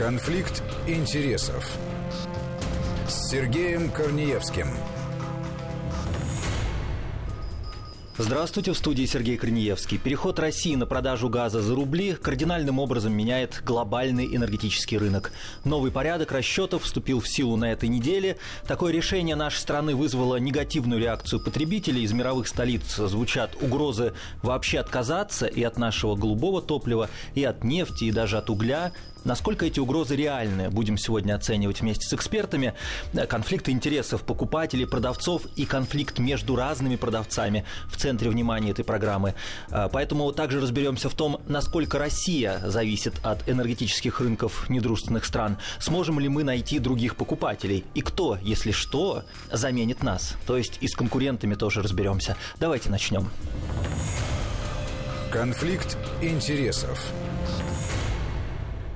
Конфликт интересов с Сергеем Корнеевским. Здравствуйте, в студии Сергей Корнеевский. Переход России на продажу газа за рубли кардинальным образом меняет глобальный энергетический рынок. Новый порядок расчетов вступил в силу на этой неделе. Такое решение нашей страны вызвало негативную реакцию потребителей. Из мировых столиц звучат угрозы вообще отказаться и от нашего голубого топлива, и от нефти, и даже от угля. Насколько эти угрозы реальны, будем сегодня оценивать вместе с экспертами. Конфликты интересов покупателей, продавцов и конфликт между разными продавцами в центре внимания этой программы. А, поэтому также разберемся в том, насколько Россия зависит от энергетических рынков недружественных стран. Сможем ли мы найти других покупателей? И кто, если что, заменит нас? То есть и с конкурентами тоже разберемся. Давайте начнем. Конфликт интересов.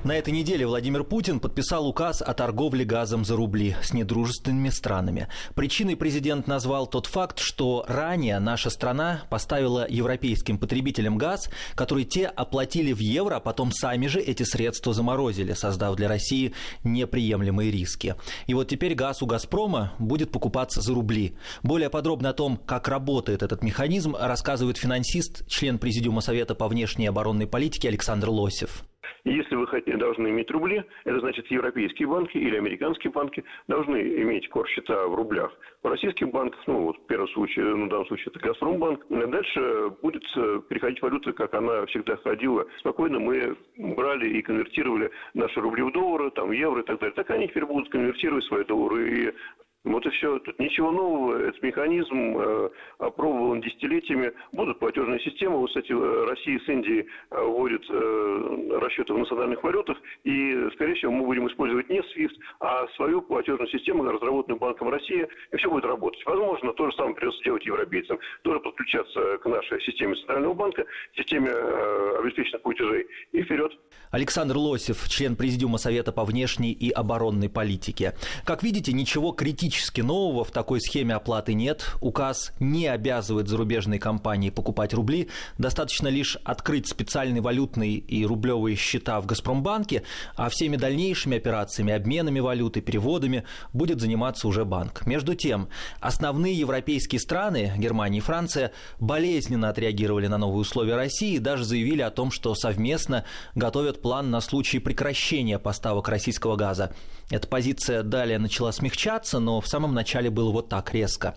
На этой неделе Владимир Путин подписал указ о торговле газом за рубли с недружественными странами. Причиной президент назвал тот факт, что ранее наша страна поставила европейским потребителям газ, который те оплатили в евро, а потом сами же эти средства заморозили, создав для России неприемлемые риски. И вот теперь газ у «Газпрома» будет покупаться за рубли. Более подробно о том, как работает этот механизм, рассказывает финансист, член Президиума Совета по внешней и оборонной политике Александр Лосев. Если вы должны иметь рубли, это значит европейские банки или американские банки должны иметь кор-счета в рублях. У российских банков, ну вот в первом случае, ну, в данном случае это Газпромбанк, дальше будет э, переходить валюта, как она всегда ходила. Спокойно мы брали и конвертировали наши рубли в доллары, там, в евро и так далее. Так они теперь будут конвертировать свои доллары и вот и все. Тут ничего нового. Этот механизм э, опробован десятилетиями. Будут платежные системы. Вот, кстати, Россия с Индией э, вводят э, расчеты в национальных валютах. И, скорее всего, мы будем использовать не SWIFT, а свою платежную систему, разработанную Банком России. И все будет работать. Возможно, то же самое придется делать европейцам. Тоже подключаться к нашей системе Центрального банка, системе э, обеспеченных платежей. И вперед. Александр Лосев, член Президиума Совета по внешней и оборонной политике. Как видите, ничего критичного практически нового в такой схеме оплаты нет. Указ не обязывает зарубежные компании покупать рубли. Достаточно лишь открыть специальные валютные и рублевые счета в Газпромбанке, а всеми дальнейшими операциями, обменами валюты, переводами будет заниматься уже банк. Между тем, основные европейские страны, Германия и Франция, болезненно отреагировали на новые условия России и даже заявили о том, что совместно готовят план на случай прекращения поставок российского газа. Эта позиция далее начала смягчаться, но в самом начале было вот так резко.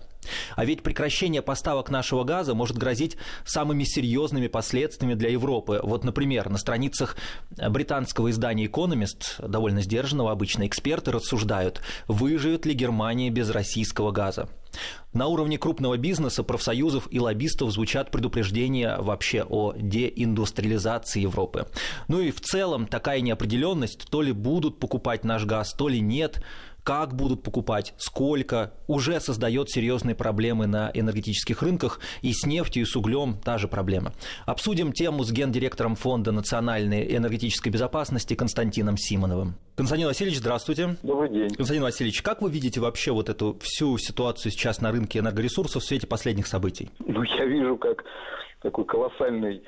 А ведь прекращение поставок нашего газа может грозить самыми серьезными последствиями для Европы. Вот, например, на страницах британского издания «Экономист», довольно сдержанного обычно, эксперты рассуждают, выживет ли Германия без российского газа. На уровне крупного бизнеса, профсоюзов и лоббистов звучат предупреждения вообще о деиндустриализации Европы. Ну и в целом такая неопределенность, то ли будут покупать наш газ, то ли нет – как будут покупать, сколько, уже создает серьезные проблемы на энергетических рынках, и с нефтью, и с углем та же проблема. Обсудим тему с гендиректором Фонда национальной энергетической безопасности Константином Симоновым. Константин Васильевич, здравствуйте. Добрый день. Константин Васильевич, как вы видите вообще вот эту всю ситуацию сейчас на рынке энергоресурсов в свете последних событий? Ну, я вижу, как такой колоссальный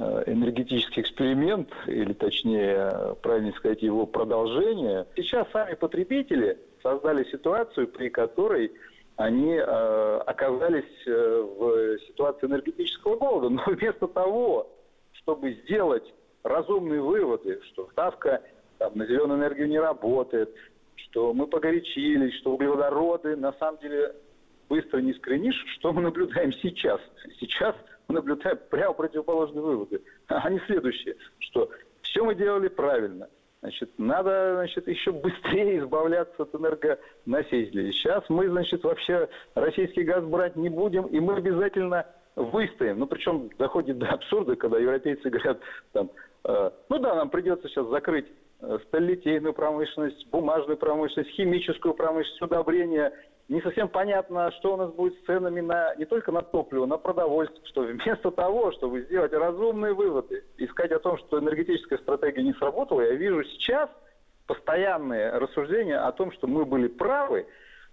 Э, энергетический эксперимент, или точнее, правильно сказать, его продолжение. Сейчас сами потребители создали ситуацию, при которой они э, оказались э, в ситуации энергетического голода. Но вместо того, чтобы сделать разумные выводы, что ставка там, на зеленую энергию не работает, что мы погорячились, что углеводороды на самом деле быстро не скринишь, что мы наблюдаем сейчас. Сейчас мы наблюдаем прямо противоположные выводы. Они следующие, что все мы делали правильно. Значит, надо, значит, еще быстрее избавляться от энергоносителей. Сейчас мы, значит, вообще российский газ брать не будем, и мы обязательно выстоим. Ну, причем доходит до абсурда, когда европейцы говорят, там, э, ну да, нам придется сейчас закрыть э, сталелитейную промышленность, бумажную промышленность, химическую промышленность, удобрения не совсем понятно, что у нас будет с ценами на, не только на топливо, на продовольствие, что вместо того, чтобы сделать разумные выводы, искать о том, что энергетическая стратегия не сработала, я вижу сейчас постоянные рассуждения о том, что мы были правы,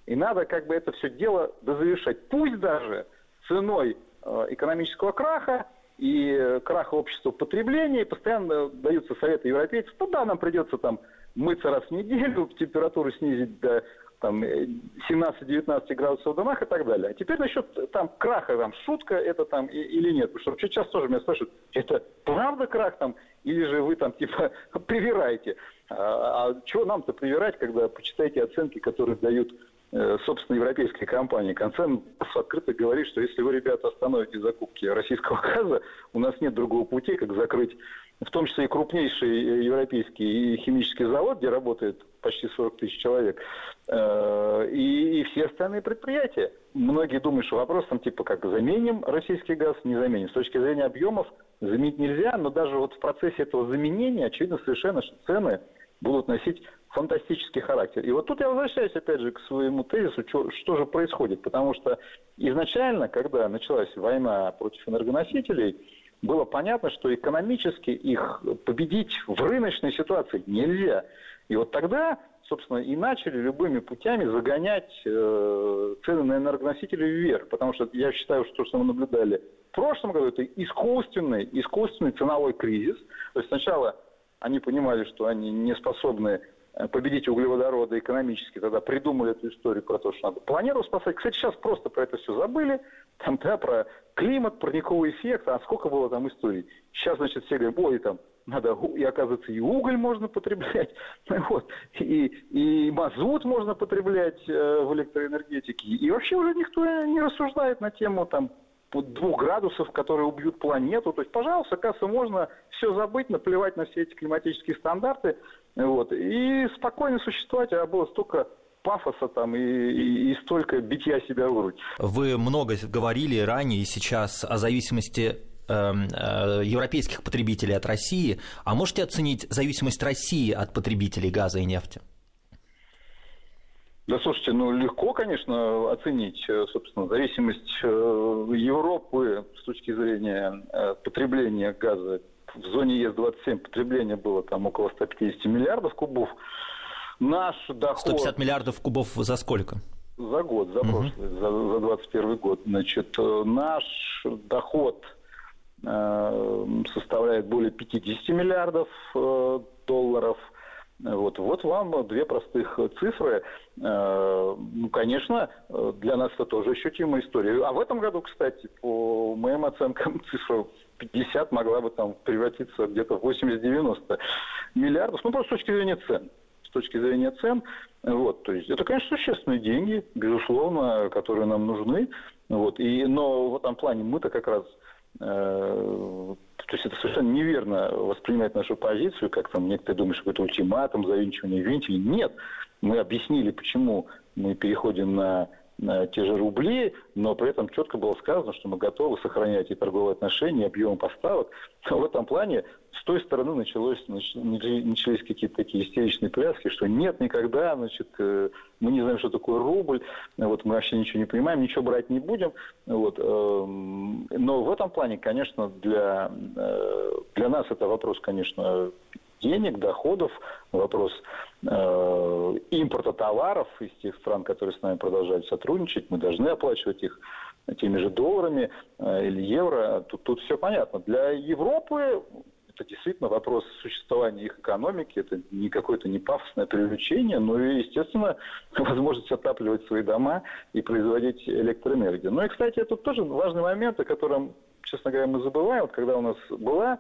и надо как бы это все дело дозавершать. Пусть даже ценой э, экономического краха и краха общества потребления, и постоянно даются советы европейцев, ну да, нам придется там мыться раз в неделю, температуру снизить до там 17-19 градусов в домах и так далее. А теперь насчет там краха, там шутка это там или нет. Потому что часто тоже меня спрашивают, это правда крах там или же вы там типа привираете? А, а чего нам-то привирать, когда почитаете оценки, которые дают э, собственно, европейские компании. Концерн открыто говорит, что если вы, ребята, остановите закупки российского газа, у нас нет другого пути, как закрыть в том числе и крупнейший европейский химический завод, где работает почти 40 тысяч человек, э, и, и все остальные предприятия. Многие думают, что вопрос там типа как заменим российский газ, не заменим. С точки зрения объемов заменить нельзя, но даже вот в процессе этого заменения очевидно совершенно, что цены будут носить фантастический характер. И вот тут я возвращаюсь опять же к своему тезису, что, что же происходит. Потому что изначально, когда началась война против энергоносителей, было понятно, что экономически их победить в рыночной ситуации нельзя. И вот тогда, собственно, и начали любыми путями загонять э, цены на энергоносители вверх. Потому что я считаю, что то, что мы наблюдали в прошлом году, это искусственный, искусственный ценовой кризис. То есть сначала они понимали, что они не способны победить углеводороды экономически, тогда придумали эту историю про то, что надо планету спасать. Кстати, сейчас просто про это все забыли, там, да, про климат, парниковый эффект, а сколько было там историй. Сейчас, значит, все говорят, ой, там, надо, и оказывается, и уголь можно потреблять, вот, и, и мазут можно потреблять э, в электроэнергетике. И вообще уже никто не рассуждает на тему там двух градусов, которые убьют планету. То есть, пожалуйста, кажется, можно все забыть, наплевать на все эти климатические стандарты, вот, и спокойно существовать, а было столько пафоса там и, и, и столько битья себя в грудь. Вы много говорили ранее и сейчас о зависимости эм, э, европейских потребителей от России. А можете оценить зависимость России от потребителей газа и нефти? Да, слушайте, ну легко, конечно, оценить, э, собственно, зависимость э, Европы с точки зрения потребления газа. В зоне ЕС-27 потребление было там около 150 миллиардов кубов. Наш доход... 150 миллиардов кубов за сколько? За год, за прошлый, угу. за, за 21 год. Значит, э, наш доход э, составляет более 50 миллиардов э, долларов. Вот, вот вам две простых цифры. Э, ну, конечно, для нас это тоже ощутимая история. А в этом году, кстати, по моим оценкам, цифра 50 могла бы там превратиться где-то в 80-90 миллиардов. Ну, просто с точки зрения цен точки зрения цен. Вот, то есть это, конечно, существенные деньги, безусловно, которые нам нужны. Вот, и, но в этом плане мы-то как раз э, то есть это совершенно неверно воспринимать нашу позицию, как там некоторые думают, что это ультиматум, завинчивание винтили. Нет, мы объяснили, почему мы переходим на те же рубли, но при этом четко было сказано, что мы готовы сохранять и торговые отношения, и объем поставок. в этом плане с той стороны началось, начались какие-то такие истеричные пляски, что нет никогда, значит, э, мы не знаем, что такое рубль, вот, мы вообще ничего не понимаем, ничего брать не будем. Вот, эм, но в этом плане, конечно, для, э, для нас это вопрос, конечно, денег, доходов, вопрос э, импорта товаров из тех стран, которые с нами продолжают сотрудничать, мы должны оплачивать их теми же долларами э, или евро. Тут, тут все понятно. Для Европы это действительно вопрос существования их экономики, это не какое-то не пафосное привлечение, но и, естественно, возможность отапливать свои дома и производить электроэнергию. Ну и, кстати, это тоже важный момент, о котором, честно говоря, мы забываем. Вот когда у нас была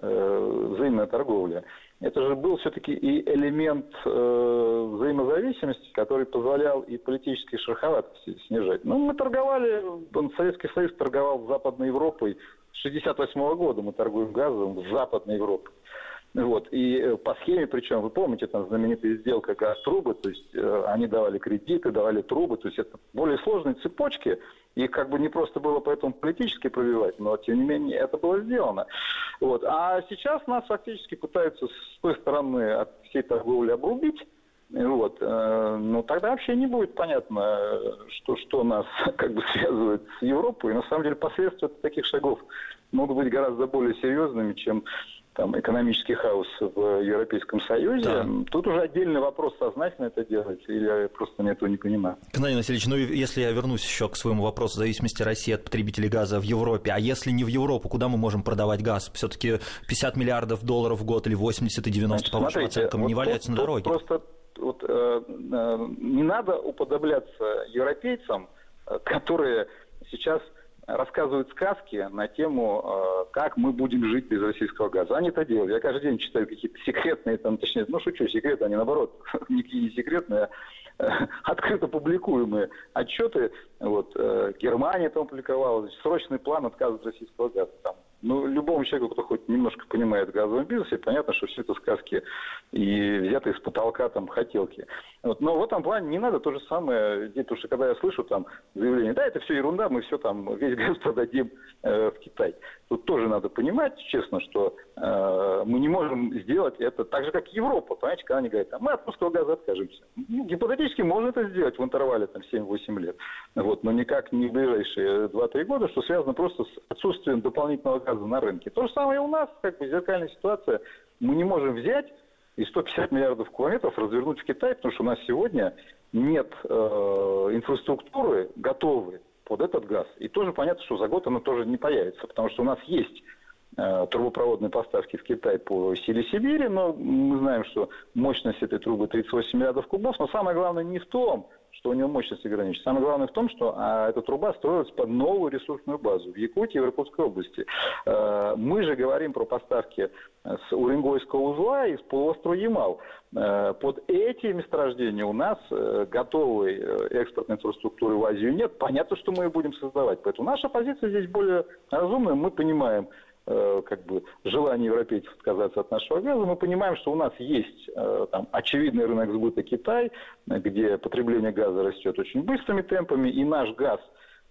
э, взаимная торговля. Это же был все-таки и элемент э, взаимозависимости, который позволял и политические шероховатости снижать. Ну, мы торговали, Советский Союз торговал с Западной Европой с 1968 года, мы торгуем газом с Западной Европой. Вот. И э, по схеме, причем, вы помните, там знаменитая сделка газ-трубы, то есть э, они давали кредиты, давали трубы, то есть это более сложные цепочки, их как бы не просто было поэтому политически пробивать, но тем не менее это было сделано. Вот. А сейчас нас фактически пытаются с той стороны от всей торговли обрубить, вот. Э, ну, тогда вообще не будет понятно, что, что нас как бы связывает с Европой. И на самом деле последствия таких шагов могут быть гораздо более серьезными, чем там, экономический хаос в Европейском Союзе. Да. Тут уже отдельный вопрос, сознательно это делать, или я просто этого не понимаю. Константин Васильевич, ну если я вернусь еще к своему вопросу зависимости России от потребителей газа в Европе, а если не в Европу, куда мы можем продавать газ? Все-таки 50 миллиардов долларов в год или 80 и 90 Значит, по вашим смотрите, оценкам вот не валяются на дороге. Просто вот, э, э, не надо уподобляться европейцам, э, которые сейчас рассказывают сказки на тему, э, как мы будем жить без российского газа. Они это делают. Я каждый день читаю какие-то секретные, там, точнее, ну шучу, секреты, они наоборот, никакие не секретные, а открыто публикуемые отчеты. Вот, э, Германия там публиковала, срочный план отказа от российского газа. Там, ну, любому человеку, кто хоть немножко понимает в газовом бизнесе, понятно, что все это сказки и взяты из потолка там хотелки. Вот. Но в этом плане не надо то же самое делать, потому что когда я слышу там заявление, да, это все ерунда, мы все там, весь газ продадим э, в Китай. Тут тоже надо понимать, честно, что э, мы не можем сделать это так же, как Европа, понимаете, когда они говорят, мы от русского газа откажемся. Ну, гипотетически можно это сделать в интервале там 7-8 лет, вот, но никак не в ближайшие 2-3 года, что связано просто с отсутствием дополнительного газа газа на рынке. То же самое и у нас, как бы зеркальная ситуация. Мы не можем взять и 150 миллиардов километров развернуть в Китай, потому что у нас сегодня нет э, инфраструктуры готовой под этот газ. И тоже понятно, что за год она тоже не появится, потому что у нас есть э, трубопроводные поставки в Китай по силе Сибири, но мы знаем, что мощность этой трубы 38 миллиардов кубов, но самое главное не в том, что у него мощность ограничена. Самое главное в том, что а, эта труба строилась под новую ресурсную базу в Якутии и в Иркутской области. А, мы же говорим про поставки с Уренгойского узла и с полуострова Ямал. А, под эти месторождения у нас а, готовой э, экспортной инфраструктуры в Азию нет. Понятно, что мы ее будем создавать. Поэтому наша позиция здесь более разумная. Мы понимаем, Э, как бы желание европейцев отказаться от нашего газа, мы понимаем, что у нас есть э, там, очевидный рынок сбыта Китай, где потребление газа растет очень быстрыми темпами, и наш газ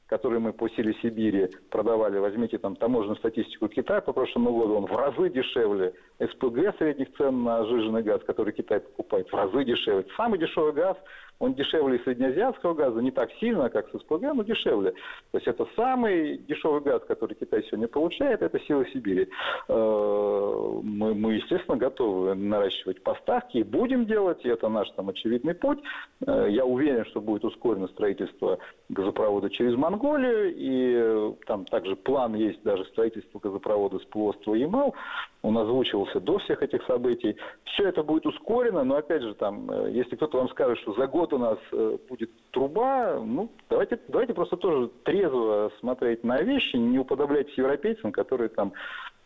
который мы по силе Сибири продавали, возьмите там таможенную статистику Китая по прошлому году, он в разы дешевле СПГ средних цен на сжиженный газ, который Китай покупает, в разы дешевле. Самый дешевый газ – он дешевле среднеазиатского газа, не так сильно, как с СПГ, но дешевле. То есть это самый дешевый газ, который Китай сегодня получает, это сила Сибири. Э, мы, мы, естественно, готовы наращивать поставки и будем делать, и это наш там очевидный путь. Э, я уверен, что будет ускорено строительство газопровода через Монголию, и э, там также план есть даже строительство газопровода с полуострова Ямал. Он озвучивался до всех этих событий. Все это будет ускорено, но опять же, там, если кто-то вам скажет, что за год у нас э, будет труба, ну, давайте, давайте просто тоже трезво смотреть на вещи, не уподобляйтесь европейцам, которые там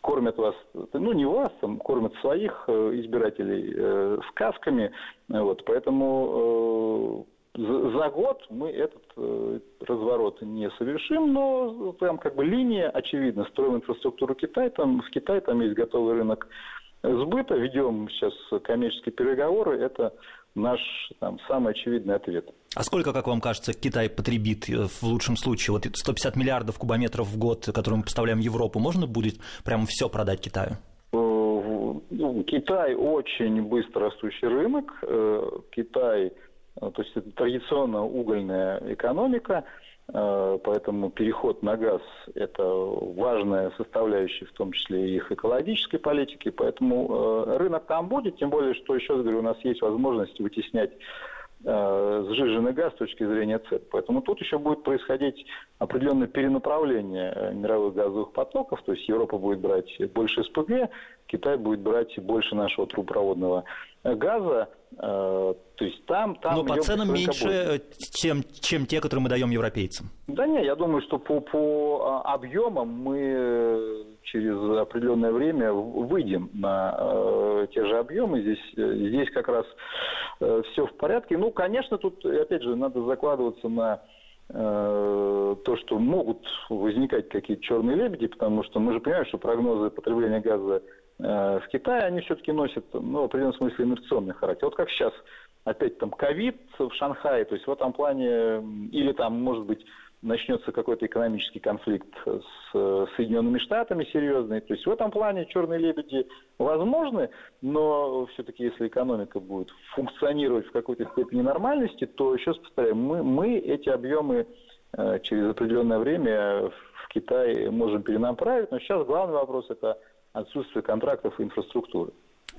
кормят вас, ну не вас, там, кормят своих э, избирателей э, сказками, вот, поэтому э, за, год мы этот э, разворот не совершим, но там как бы линия очевидна, строим инфраструктуру Китая, там в Китае там есть готовый рынок сбыта, ведем сейчас коммерческие переговоры, это наш там, самый очевидный ответ. А сколько, как вам кажется, Китай потребит э, в лучшем случае? Вот 150 миллиардов кубометров в год, которые мы поставляем в Европу, можно будет прямо все продать Китаю? Э, ну, Китай очень быстро растущий рынок. Э, Китай, то есть это традиционно угольная экономика – Э, поэтому переход на газ – это важная составляющая, в том числе и их экологической политики. Поэтому э, рынок там будет, тем более, что, еще раз говорю, у нас есть возможность вытеснять э, сжиженный газ с точки зрения цен. Поэтому тут еще будет происходить определенное перенаправление мировых газовых потоков. То есть Европа будет брать больше СПГ, Китай будет брать больше нашего трубопроводного газа. Э, то есть там, там Но по ценам меньше, чем, чем те, которые мы даем европейцам. Да не, я думаю, что по, по а, объемам мы э, через определенное время выйдем на э, те же объемы. Здесь, здесь как раз э, все в порядке. Ну, конечно, тут, опять же, надо закладываться на э, то, что могут возникать какие-то черные лебеди, потому что мы же понимаем, что прогнозы потребления газа Э, в Китае они все-таки носят, ну, в определенном смысле, инерционный характер. Вот как сейчас, опять там, ковид в Шанхае, то есть в этом плане, или там, может быть, начнется какой-то экономический конфликт с Соединенными Штатами серьезный. То есть в этом плане черные лебеди возможны, но все-таки если экономика будет функционировать в какой-то степени нормальности, то, еще раз повторяю, мы, мы эти объемы э, через определенное время в Китае можем перенаправить, но сейчас главный вопрос это отсутствие контрактов и инфраструктуры.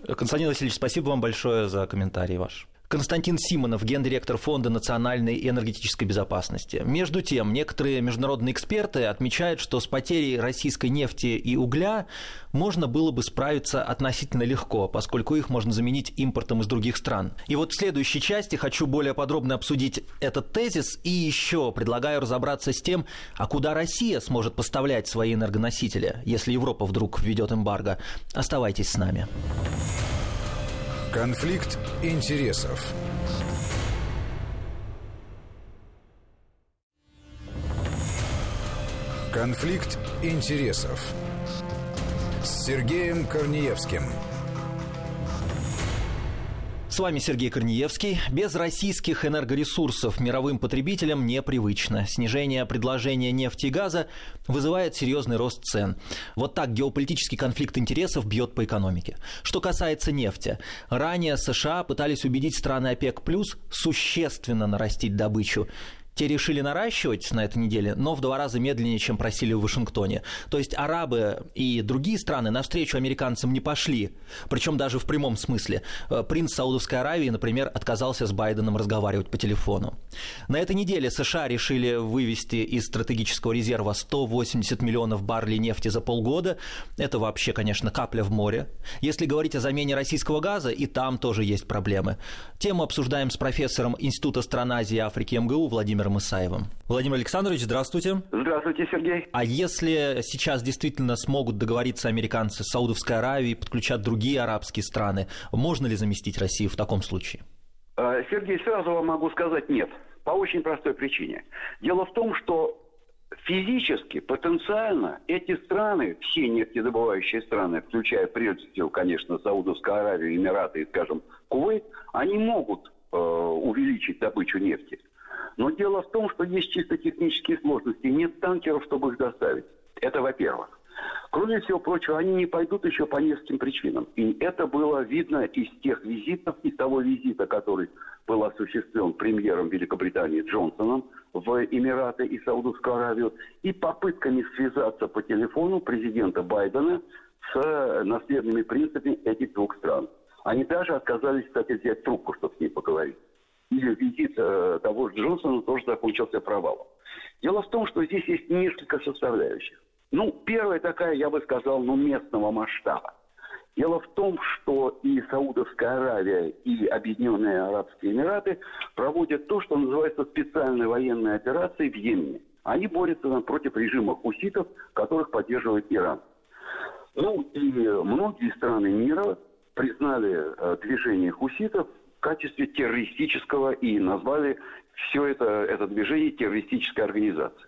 Константин Васильевич, спасибо вам большое за комментарий ваш. Константин Симонов, гендиректор Фонда национальной энергетической безопасности. Между тем, некоторые международные эксперты отмечают, что с потерей российской нефти и угля можно было бы справиться относительно легко, поскольку их можно заменить импортом из других стран. И вот в следующей части хочу более подробно обсудить этот тезис и еще предлагаю разобраться с тем, а куда Россия сможет поставлять свои энергоносители, если Европа вдруг введет эмбарго. Оставайтесь с нами. Конфликт интересов. Конфликт интересов. С Сергеем Корнеевским. С вами Сергей Корнеевский. Без российских энергоресурсов мировым потребителям непривычно. Снижение предложения нефти и газа вызывает серьезный рост цен. Вот так геополитический конфликт интересов бьет по экономике. Что касается нефти. Ранее США пытались убедить страны ОПЕК+, существенно нарастить добычу. Те решили наращивать на этой неделе, но в два раза медленнее, чем просили в Вашингтоне. То есть арабы и другие страны навстречу американцам не пошли, причем даже в прямом смысле. Э, принц Саудовской Аравии, например, отказался с Байденом разговаривать по телефону. На этой неделе США решили вывести из стратегического резерва 180 миллионов баррелей нефти за полгода. Это вообще, конечно, капля в море. Если говорить о замене российского газа, и там тоже есть проблемы. Тему обсуждаем с профессором Института стран Азии и Африки МГУ Владимиром Владимиром Исаевым. Владимир Александрович, здравствуйте. Здравствуйте, Сергей. А если сейчас действительно смогут договориться американцы с Саудовской Аравией, подключат другие арабские страны, можно ли заместить Россию в таком случае? А, Сергей, сразу вам могу сказать нет. По очень простой причине. Дело в том, что физически, потенциально эти страны, все нефтедобывающие страны, включая прежде всего, конечно, Саудовскую Аравию, Эмираты и, скажем, Кувейт, они могут э, увеличить добычу нефти. Но дело в том, что есть чисто технические сложности. Нет танкеров, чтобы их доставить. Это во-первых. Кроме всего прочего, они не пойдут еще по нескольким причинам. И это было видно из тех визитов, из того визита, который был осуществлен премьером Великобритании Джонсоном в Эмираты и Саудовскую Аравию, и попытками связаться по телефону президента Байдена с наследными принципами этих двух стран. Они даже отказались, кстати, взять трубку, чтобы с ней поговорить и визит э, того же Джонсона тоже закончился провалом. Дело в том, что здесь есть несколько составляющих. Ну, первая такая, я бы сказал, ну, местного масштаба. Дело в том, что и Саудовская Аравия, и Объединенные Арабские Эмираты проводят то, что называется специальной военной операцией в Йемене. Они борются против режима хуситов, которых поддерживает Иран. Ну и многие страны мира признали э, движение хуситов качестве террористического и назвали все это, это движение террористической организацией.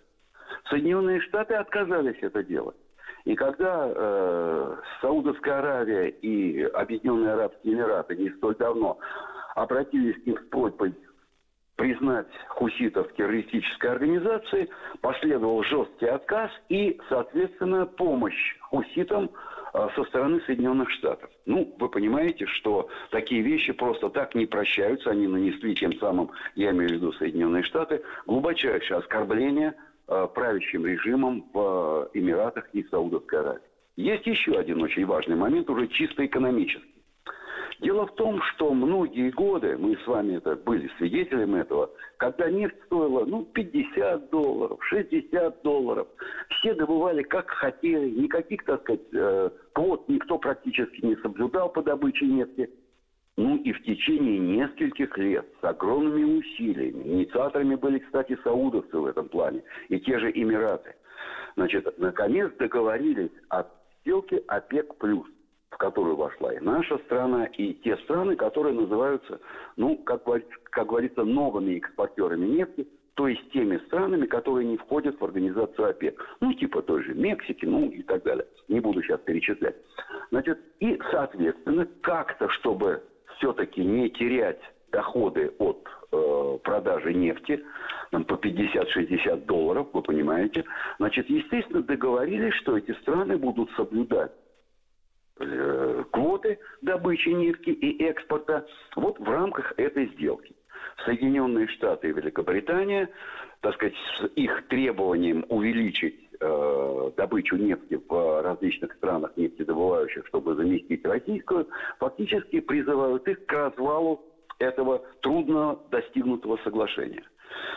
Соединенные Штаты отказались это делать. И когда э, Саудовская Аравия и Объединенные Арабские Эмираты не столь давно обратились к ним с просьбой признать хуситов террористической организацией, последовал жесткий отказ и, соответственно, помощь хуситам со стороны Соединенных Штатов. Ну, вы понимаете, что такие вещи просто так не прощаются. Они нанесли тем самым, я имею в виду Соединенные Штаты, глубочайшее оскорбление э, правящим режимом в э, Эмиратах и Саудовской Аравии. Есть еще один очень важный момент, уже чисто экономический. Дело в том, что многие годы, мы с вами это были свидетелями этого, когда нефть стоила ну, 50 долларов, 60 долларов, все добывали как хотели, никаких, так сказать, э, квот никто практически не соблюдал по добыче нефти. Ну и в течение нескольких лет с огромными усилиями, инициаторами были, кстати, саудовцы в этом плане, и те же Эмираты, значит, наконец договорились о сделке ОПЕК+. плюс в которую вошла и наша страна, и те страны, которые называются, ну, как, как говорится, новыми экспортерами нефти, то есть теми странами, которые не входят в организацию ОПЕК. Ну, типа той же Мексики, ну и так далее. Не буду сейчас перечислять. Значит, и, соответственно, как-то, чтобы все-таки не терять доходы от э, продажи нефти там, по 50-60 долларов, вы понимаете, значит, естественно, договорились, что эти страны будут соблюдать квоты добычи нефти и экспорта вот в рамках этой сделки. Соединенные Штаты и Великобритания, так сказать, с их требованием увеличить э, добычу нефти в различных странах нефтедобывающих, чтобы заместить российскую, фактически призывают их к развалу этого трудно достигнутого соглашения.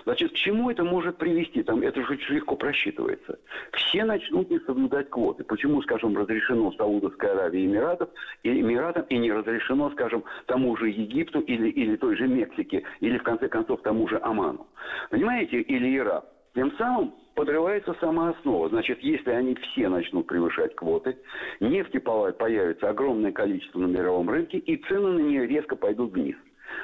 Значит, к чему это может привести? Там это же очень легко просчитывается. Все начнут не соблюдать квоты. Почему, скажем, разрешено Саудовской Аравии и Эмиратов, и Эмиратам, и не разрешено, скажем, тому же Египту или, или той же Мексике, или, в конце концов, тому же Оману. Понимаете? Или Ирак. Тем самым подрывается сама основа. Значит, если они все начнут превышать квоты, нефти появится огромное количество на мировом рынке, и цены на нее резко пойдут вниз.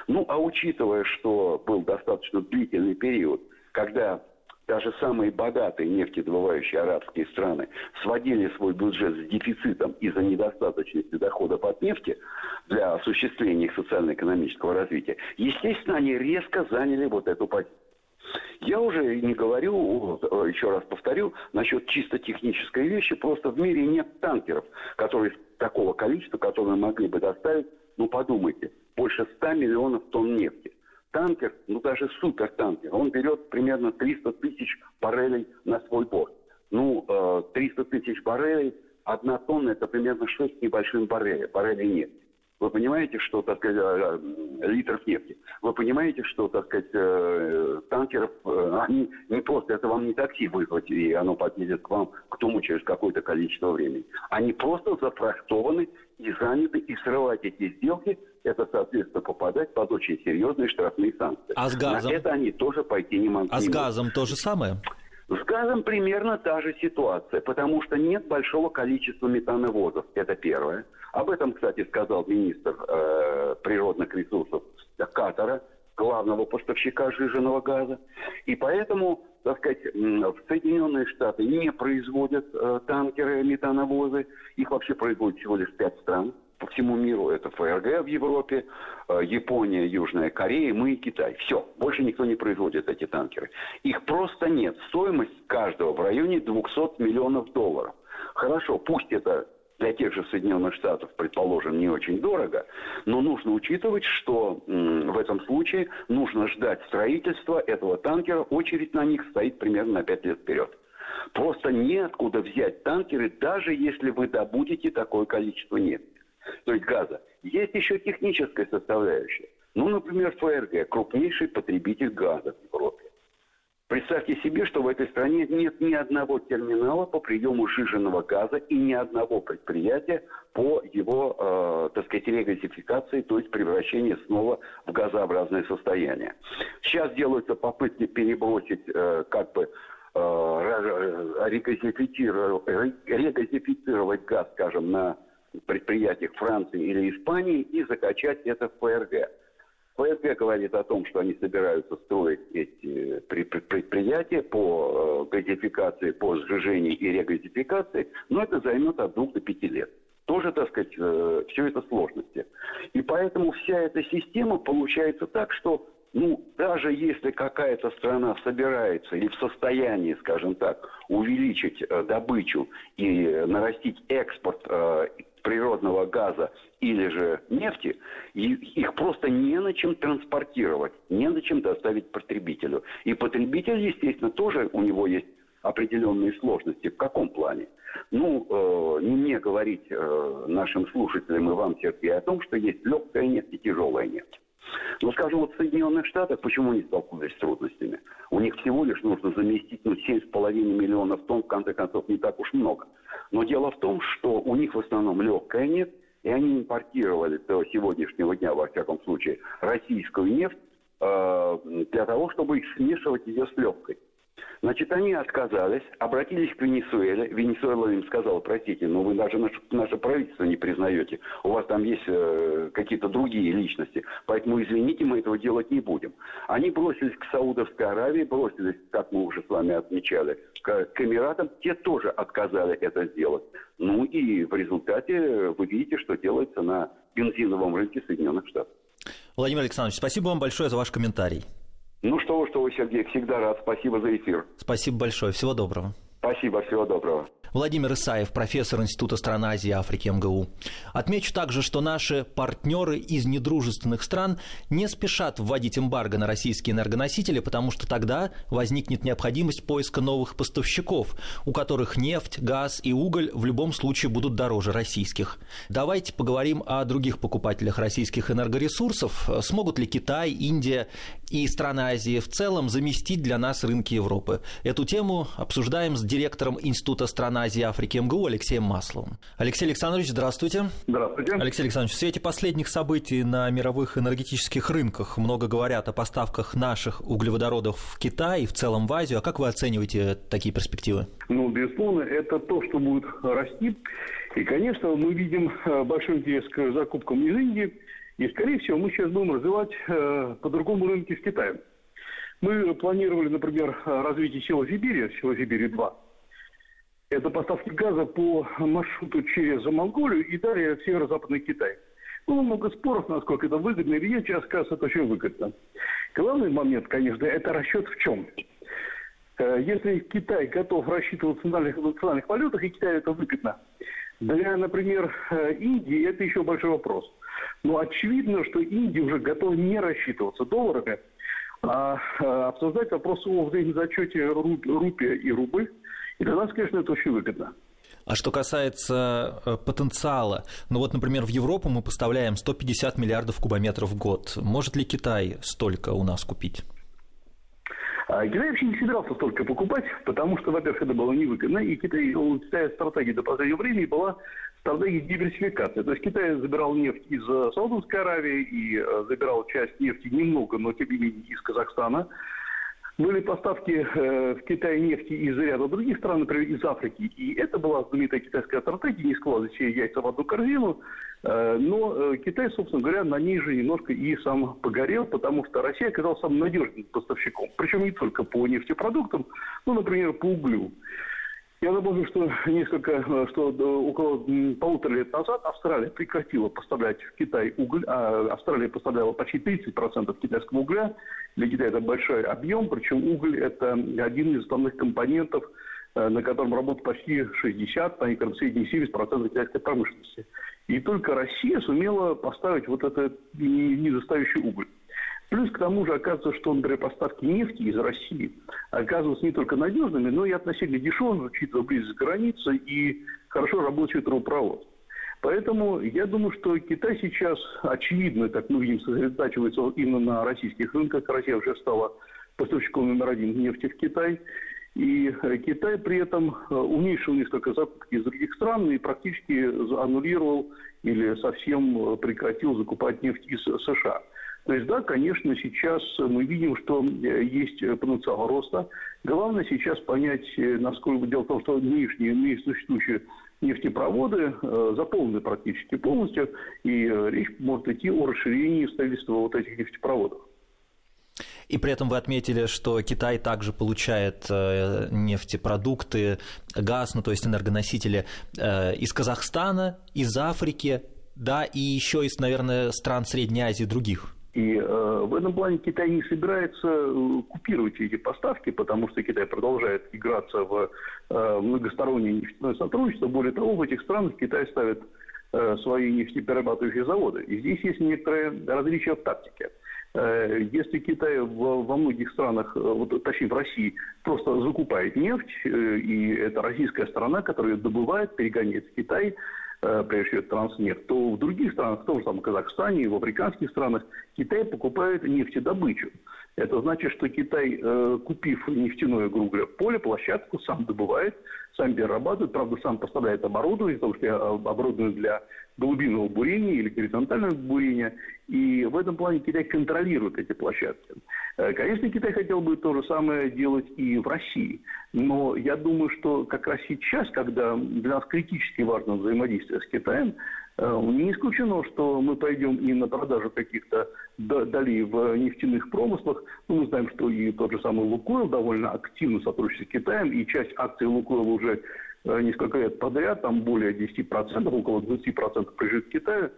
Ну, а учитывая, что был достаточно длительный период, когда даже самые богатые нефтедобывающие арабские страны сводили свой бюджет с дефицитом из-за недостаточности доходов от нефти для осуществления их социально-экономического развития, естественно, они резко заняли вот эту позицию. Я уже не говорю, еще раз повторю, насчет чисто технической вещи. Просто в мире нет танкеров, которые такого количества, которые могли бы доставить, ну подумайте, больше 100 миллионов тонн нефти. Танкер, ну даже супертанкер, он берет примерно 300 тысяч баррелей на свой борт. Ну, 300 тысяч баррелей, одна тонна это примерно 6 небольшим баррелей, баррелей нефти. Вы понимаете, что, так сказать, э, литров нефти. Вы понимаете, что, так сказать, э, танкеров, э, они не просто, это вам не такси вызвать, и оно подъедет к вам, к тому через какое-то количество времени. Они просто зафрахтованы и заняты, и срывать эти сделки, это, соответственно, попадать под очень серьезные штрафные санкции. А с газом? На это они тоже пойти не могут. А с газом то же самое? Газом примерно та же ситуация, потому что нет большого количества метановозов, это первое. Об этом, кстати, сказал министр э, природных ресурсов Катара, главного поставщика жиженного газа. И поэтому, так сказать, Соединенные Штаты не производят э, танкеры, метановозы. Их вообще производят всего лишь пять стран по всему миру. Это ФРГ в Европе, э, Япония, Южная Корея, мы и Китай. Все, больше никто не производит эти танкеры. Их просто нет. Стоимость каждого в районе 200 миллионов долларов. Хорошо, пусть это для тех же Соединенных Штатов, предположим, не очень дорого, но нужно учитывать, что в этом случае нужно ждать строительства этого танкера, очередь на них стоит примерно на 5 лет вперед. Просто неоткуда взять танкеры, даже если вы добудете такое количество нефти, то есть газа. Есть еще техническая составляющая. Ну, например, ФРГ, крупнейший потребитель газа в Европе. Представьте себе, что в этой стране нет ни одного терминала по приему сжиженного газа и ни одного предприятия по его, э, так сказать, регазификации, то есть превращению снова в газообразное состояние. Сейчас делаются попытки перебросить э, как бы э, регазифицировать, регазифицировать газ, скажем, на предприятиях Франции или Испании и закачать это в ФРГ. ФСГ говорит о том, что они собираются строить эти предприятия по э, газификации, по сжижению и регазификации, но это займет от двух до пяти лет. Тоже, так сказать, э, все это сложности. И поэтому вся эта система получается так, что ну, даже если какая-то страна собирается или в состоянии, скажем так, увеличить э, добычу и нарастить экспорт природного газа или же нефти, их просто не на чем транспортировать, не на чем доставить потребителю. И потребитель, естественно, тоже у него есть определенные сложности. В каком плане? Ну, э, не мне говорить э, нашим слушателям и вам, Сергей, о том, что есть легкая нефть и тяжелая нефть. Но, скажем, вот в Соединенных Штатах, почему они столкнулись с трудностями? У них всего лишь нужно заместить ну, 7,5 миллионов тонн, в конце концов, не так уж много. Но дело в том, что у них в основном легкая нефть, и они импортировали до сегодняшнего дня, во всяком случае, российскую нефть э, для того, чтобы их смешивать ее с легкой. Значит, они отказались, обратились к Венесуэле. Венесуэла им сказала, простите, но вы даже наше, наше правительство не признаете. У вас там есть э, какие-то другие личности. Поэтому, извините, мы этого делать не будем. Они бросились к Саудовской Аравии, бросились, как мы уже с вами отмечали, к, к Эмиратам. Те тоже отказали это сделать. Ну и в результате вы видите, что делается на бензиновом рынке Соединенных Штатов. Владимир Александрович, спасибо вам большое за ваш комментарий. Ну что вы, что вы, Сергей, всегда рад. Спасибо за эфир. Спасибо большое. Всего доброго. Спасибо, всего доброго. Владимир Исаев, профессор Института стран Азии и Африки МГУ. Отмечу также, что наши партнеры из недружественных стран не спешат вводить эмбарго на российские энергоносители, потому что тогда возникнет необходимость поиска новых поставщиков, у которых нефть, газ и уголь в любом случае будут дороже российских. Давайте поговорим о других покупателях российских энергоресурсов. Смогут ли Китай, Индия и страны Азии в целом заместить для нас рынки Европы? Эту тему обсуждаем с директором Института стран Азии и Африки МГУ Алексеем Масловым. Алексей Александрович, здравствуйте. Здравствуйте. Алексей Александрович, в свете последних событий на мировых энергетических рынках много говорят о поставках наших углеводородов в Китай и в целом в Азию. А как вы оцениваете такие перспективы? Ну, безусловно, это то, что будет расти. И, конечно, мы видим э, большой интерес к закупкам из Индии. И, скорее всего, мы сейчас будем развивать э, по-другому рынки с Китаем. Мы планировали, например, развитие села Сибири, села Сибири-2. Это поставки газа по маршруту через Монголию и далее в северо-западный Китай. Было много споров, насколько это выгодно или нет. Сейчас, кажется, это очень выгодно. Главный момент, конечно, это расчет в чем? Э, если Китай готов рассчитывать в национальных, национальных валютах, и Китаю это выгодно, для, например, э, Индии это еще большой вопрос. Но очевидно, что Индия уже готова не рассчитываться долларами, а, а обсуждать вопрос о взаимозачете рупия и рубль. И для нас, конечно, это очень выгодно. А что касается э, потенциала, ну вот, например, в Европу мы поставляем 150 миллиардов кубометров в год. Может ли Китай столько у нас купить? А Китай вообще не собирался столько покупать, потому что, во-первых, это было невыгодно, и Китай, у Китая стратегия до последнего времени была стратегия диверсификации. То есть Китай забирал нефть из э, Саудовской Аравии и э, забирал часть нефти немного, но тем не менее из Казахстана. Были поставки э, в Китай нефти из ряда других стран, например, из Африки. И это была знаменитая китайская стратегия, не складывать яйца в одну корзину. Э, но э, Китай, собственно говоря, на ней же немножко и сам погорел, потому что Россия оказалась самым надежным поставщиком. Причем не только по нефтепродуктам, но, например, по углю. Я напомню, что несколько, э, что около полутора лет назад Австралия прекратила поставлять в Китай уголь, а Австралия поставляла почти 30% китайского угля. Для Китая это большой объем, причем уголь – это один из основных компонентов, э, на котором работает почти 60, а некоторым средний 70% китайской промышленности. И только Россия сумела поставить вот этот недостающий уголь. Плюс к тому же оказывается, что, например, поставки нефти из России оказываются не только надежными, но и относительно дешевыми, учитывая близость границы и хорошо работающий трубопровод. Поэтому я думаю, что Китай сейчас, очевидно, как мы видим, сосредотачивается именно на российских рынках. Россия уже стала поставщиком номер один нефти в Китай. И Китай при этом э, уменьшил несколько закупки из других стран и практически аннулировал или совсем э, прекратил закупать нефть из США. То есть, да, конечно, сейчас мы видим, что э, есть потенциал роста. Главное сейчас понять, э, насколько дело в том, что нынешние, нынешние существующие нефтепроводы э, заполнены практически полностью, и э, речь может идти о расширении строительства вот этих нефтепроводов. И при этом вы отметили, что Китай также получает э, нефтепродукты, газ, ну то есть энергоносители э, из Казахстана, из Африки, да, и еще из, наверное, стран Средней Азии других. И э, в этом плане Китай не собирается э, купировать эти поставки, потому что Китай продолжает играться в э, многостороннее нефтяное сотрудничество. Более того, в этих странах Китай ставит э, свои нефтеперерабатывающие заводы. И здесь есть некоторые различия в тактике. Э, если Китай во многих странах, э, вот, точнее в России, просто закупает нефть, и это российская страна, которая добывает, перегоняет в Китай, прежде всего транснефть, то в других странах, в том же самом Казахстане в африканских странах, Китай покупает нефтедобычу. Это значит, что Китай, э, купив нефтяное, грубо поле, площадку, сам добывает, сам перерабатывает, правда, сам поставляет оборудование, потому что оборудование для глубинного бурения или горизонтального бурения. И в этом плане Китай контролирует эти площадки. Э, конечно, Китай хотел бы то же самое делать и в России. Но я думаю, что как раз сейчас, когда для нас критически важно взаимодействие с Китаем, э, не исключено, что мы пойдем и на продажу каких-то долей в нефтяных промыслах. Ну, мы знаем, что и тот же самый Лукойл довольно активно сотрудничает с Китаем, и часть акций Лукойла уже Э, несколько лет подряд, там более 10%, около 20% принадлежит Китаю.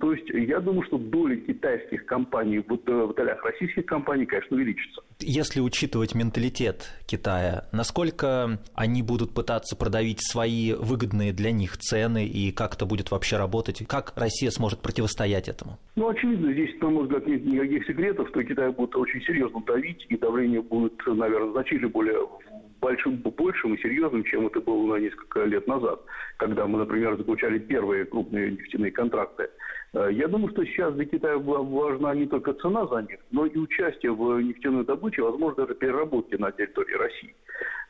То есть я думаю, что доля китайских компаний в, в долях российских компаний, конечно, увеличится. Если учитывать менталитет Китая, насколько они будут пытаться продавить свои выгодные для них цены и как это будет вообще работать? Как Россия сможет противостоять этому? Ну, очевидно, здесь, на мой взгляд, нет никаких секретов, что Китай будет очень серьезно давить, и давление будет, наверное, значительно более большим, большим и серьезным, чем это было на несколько лет назад, когда мы, например, заключали первые крупные нефтяные контракты. Э, я думаю, что сейчас для Китая важна не только цена за нефть, но и участие в нефтяной добыче, возможно, даже переработке на территории России.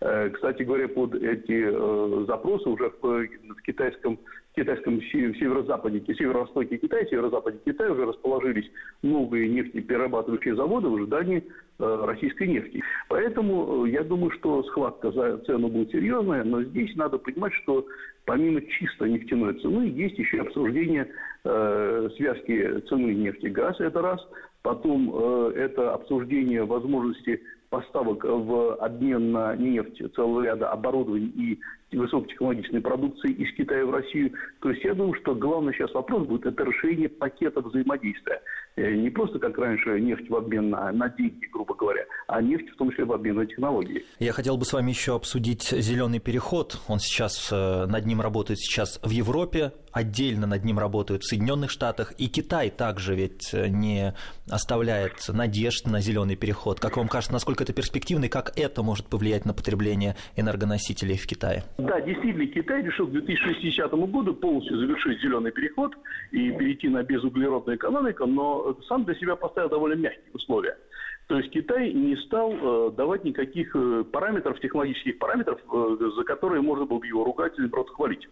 Э, кстати говоря, под эти э, запросы уже в китайском китайском северо-западе, северо-востоке Китая, северо-западе Китая уже расположились новые нефтеперерабатывающие заводы в ожидании э, российской нефти. Поэтому я думаю, что схватка за цену будет серьезная, но здесь надо понимать, что помимо чисто нефтяной цены есть еще обсуждение э, связки цены нефти и газа, это раз. Потом э, это обсуждение возможности поставок в обмен на нефть целого ряда оборудований и высокотехнологичной продукции из Китая в Россию. То есть я думаю, что главный сейчас вопрос будет это расширение пакета взаимодействия. Э, не просто как раньше нефть в обмен на, на деньги, грубо говоря, а нефть в том числе в обмен на технологии. Я хотел бы с вами еще обсудить зеленый переход. Он сейчас э, над ним работает сейчас в Европе, отдельно над ним работают в Соединенных Штатах, и Китай также ведь э, не оставляет надежд на зеленый переход. Как вам кажется, насколько это перспективно и как это может повлиять на потребление энергоносителей в Китае? Да, действительно, Китай решил к 2060 году полностью завершить зеленый переход и перейти на безуглеродную экономику, но сам для себя поставил довольно мягкие условия. То есть Китай не стал э, давать никаких э, параметров, технологических параметров, э, за которые можно было бы его ругать или просто хвалить.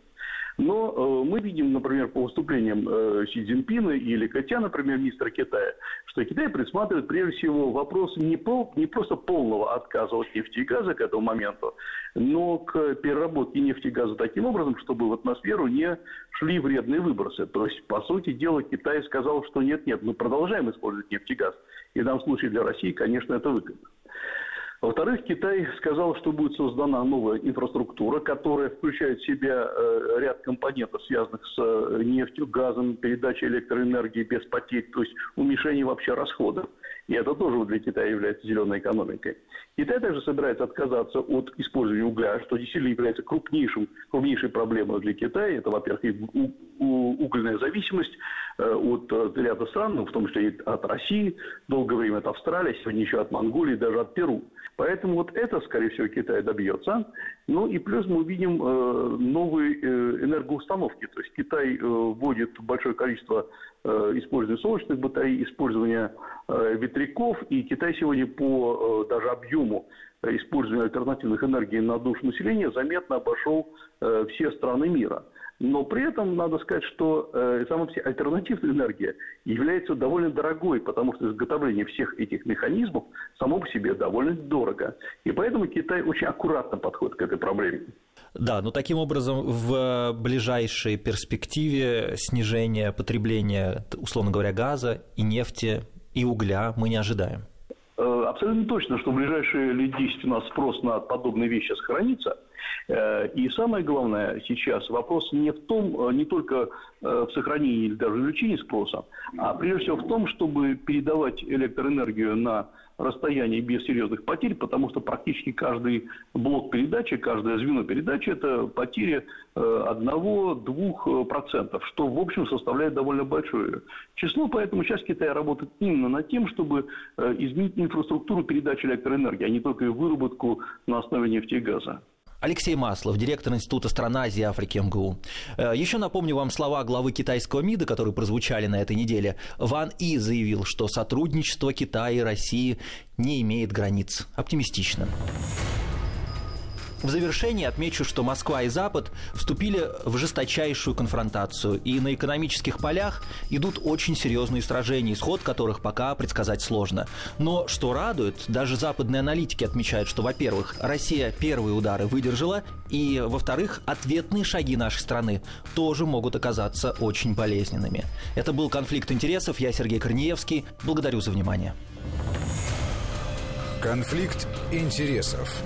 Но э, мы видим, например, по выступлениям э, Си Цзиньпина или Катяна, премьер-министра Китая, что Китай предусматривает прежде всего вопрос не, пол, не просто полного отказа от нефти и газа к этому моменту, но к переработке нефти и газа таким образом, чтобы в атмосферу не шли вредные выбросы. То есть, по сути дела, Китай сказал, что нет-нет, мы продолжаем использовать нефть и газ. И в данном случае для России, конечно, это выгодно. Во-вторых, Китай сказал, что будет создана новая инфраструктура, которая включает в себя э, ряд компонентов, связанных с э, нефтью, газом, передачей электроэнергии без потерь, то есть уменьшение вообще расходов. И это тоже для Китая является зеленой экономикой. Китай также собирается отказаться от использования угля, что действительно является крупнейшим, крупнейшей проблемой для Китая. Это, во-первых, угольная зависимость от ряда стран, ну, в том числе и от России, долгое время от Австралии, сегодня еще от Монголии, даже от Перу. Поэтому вот это, скорее всего, Китай добьется. Ну и плюс мы увидим э, новые э, энергоустановки. То есть Китай э, вводит большое количество э, использования солнечных батарей, использования э, ветряков. И Китай сегодня по э, даже объему использования альтернативных энергий на душу населения заметно обошел э, все страны мира. Но при этом надо сказать, что э, сама альтернативная энергия является довольно дорогой, потому что изготовление всех этих механизмов само по себе довольно дорого. И поэтому Китай очень аккуратно подходит к этой проблеме. Да, но таким образом в ближайшей перспективе снижения потребления, условно говоря, газа и нефти и угля мы не ожидаем. Э, абсолютно точно, что в ближайшие лет 10 у нас спрос на подобные вещи сохранится. Э, и самое главное сейчас вопрос не в том, э, не только в сохранении или даже увеличении спроса, а прежде всего в том, чтобы передавать электроэнергию на расстоянии без серьезных потерь, потому что практически каждый блок передачи, каждое звено передачи – это потери 1-2%, что, в общем, составляет довольно большое число. Поэтому сейчас Китай работает именно над тем, чтобы э, изменить инфраструктуру передачи электроэнергии, а не только выработку на основе нефти и газа. Алексей Маслов, директор Института стран Азии и Африки МГУ. Э, Еще напомню вам слова главы китайского МИДа, которые прозвучали на этой неделе. Ван И заявил, что сотрудничество Китая и России не имеет границ. Оптимистично. В завершении отмечу, что Москва и Запад вступили в жесточайшую конфронтацию, и на экономических полях идут очень серьезные сражения, исход которых пока предсказать сложно. Но что радует, даже западные аналитики отмечают, что, во-первых, Россия первые удары выдержала, и, во-вторых, ответные шаги нашей страны тоже могут оказаться очень болезненными. Это был «Конфликт интересов», я Сергей Корнеевский. Благодарю за внимание. «Конфликт интересов»